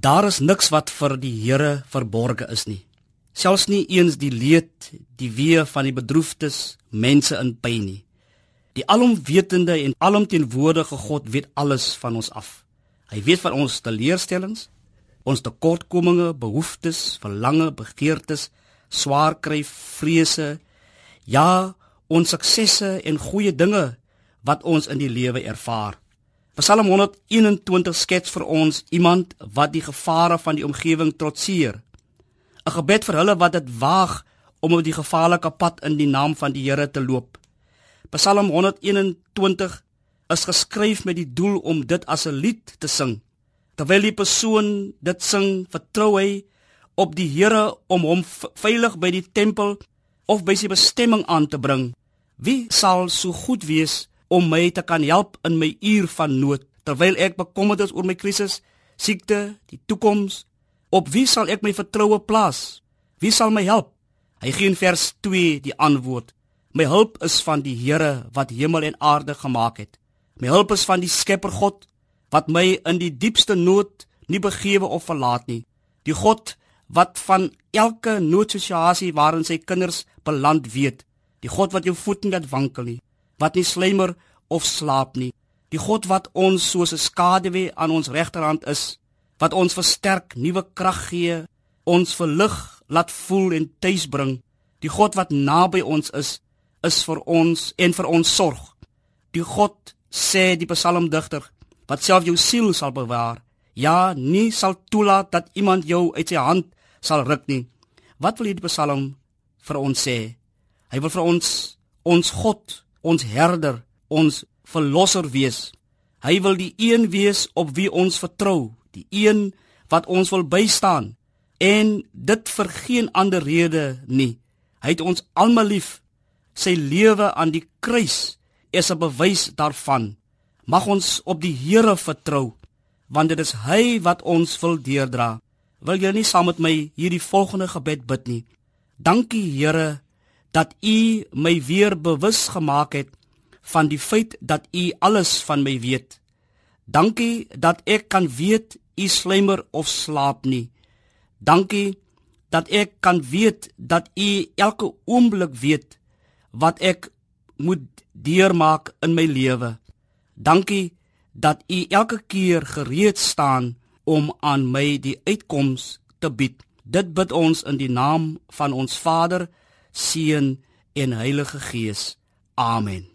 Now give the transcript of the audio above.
Daar is niks wat vir die Here verborge is nie. Selfs nie eens die leed, die wee van die bedroefdes, mense in pyn nie. Die alomwetende en alomteenwoordige God weet alles van ons af. Hy weet van ons teleurstellings, ons tekortkominge, behoeftes, verlange, begeertes, swaar kry, vrese, ja, ons suksesse en goeie dinge wat ons in die lewe ervaar. Psalm 121 skets vir ons iemand wat die gevare van die omgewing trotseer. 'n Gebed vir hulle wat dit waag om op die gevaarlike pad in die naam van die Here te loop. Psalm 121 is geskryf met die doel om dit as 'n lied te sing. Terwyl die persoon dit sing, vertrou hy op die Here om hom veilig by die tempel of by sy bestemming aan te bring. Wie sal so goed wees om my te kan help in my uur van nood terwyl ek bekommerd is oor my krisis, siekte, die toekoms? Op wie sal ek my vertroue plaas? Wie sal my help? Hy gee in vers 2 die antwoord: My hulp is van die Here wat hemel en aarde gemaak het. My hulp is van die Skepper God wat my in die diepste nood nie begewe of verlaat nie. Die God wat van elke noodsituasie waarin sy kinders beland weet. Die God wat jou voet nie laat wankel nie, wat nie slymer of slaap nie. Die God wat ons soos 'n skaduwee aan ons regterhand is, wat ons versterk, nuwe krag gee, ons verlig, laat voel en tuis bring. Die God wat naby ons is, is vir ons en vir ons sorg. Die God sê die psalmdigter wat self jou siel sal bewaar. Ja, nie sal toelaat dat iemand jou uit sy hand sal ruk nie. Wat wil hierdie psalm vir ons sê? Hy wil vir ons ons God, ons herder, ons verlosser wees. Hy wil die een wees op wie ons vertrou, die een wat ons wil bystaan en dit vir geen ander rede nie. Hy het ons almal lief sy lewe aan die kruis is 'n bewys daarvan. Mag ons op die Here vertrou, want dit is hy wat ons wil deurdra. Wil jy nie saam met my hierdie volgende gebed bid nie? Dankie Here dat U my weer bewus gemaak het van die feit dat U alles van my weet. Dankie dat ek kan weet U slymer of slaap nie. Dankie dat ek kan weet dat U elke oomblik weet wat ek moet deurmaak in my lewe. Dankie dat U elke keer gereed staan om aan my die uitkoms te bied. Dit bid ons in die naam van ons Vader, Seun en Heilige Gees. Amen.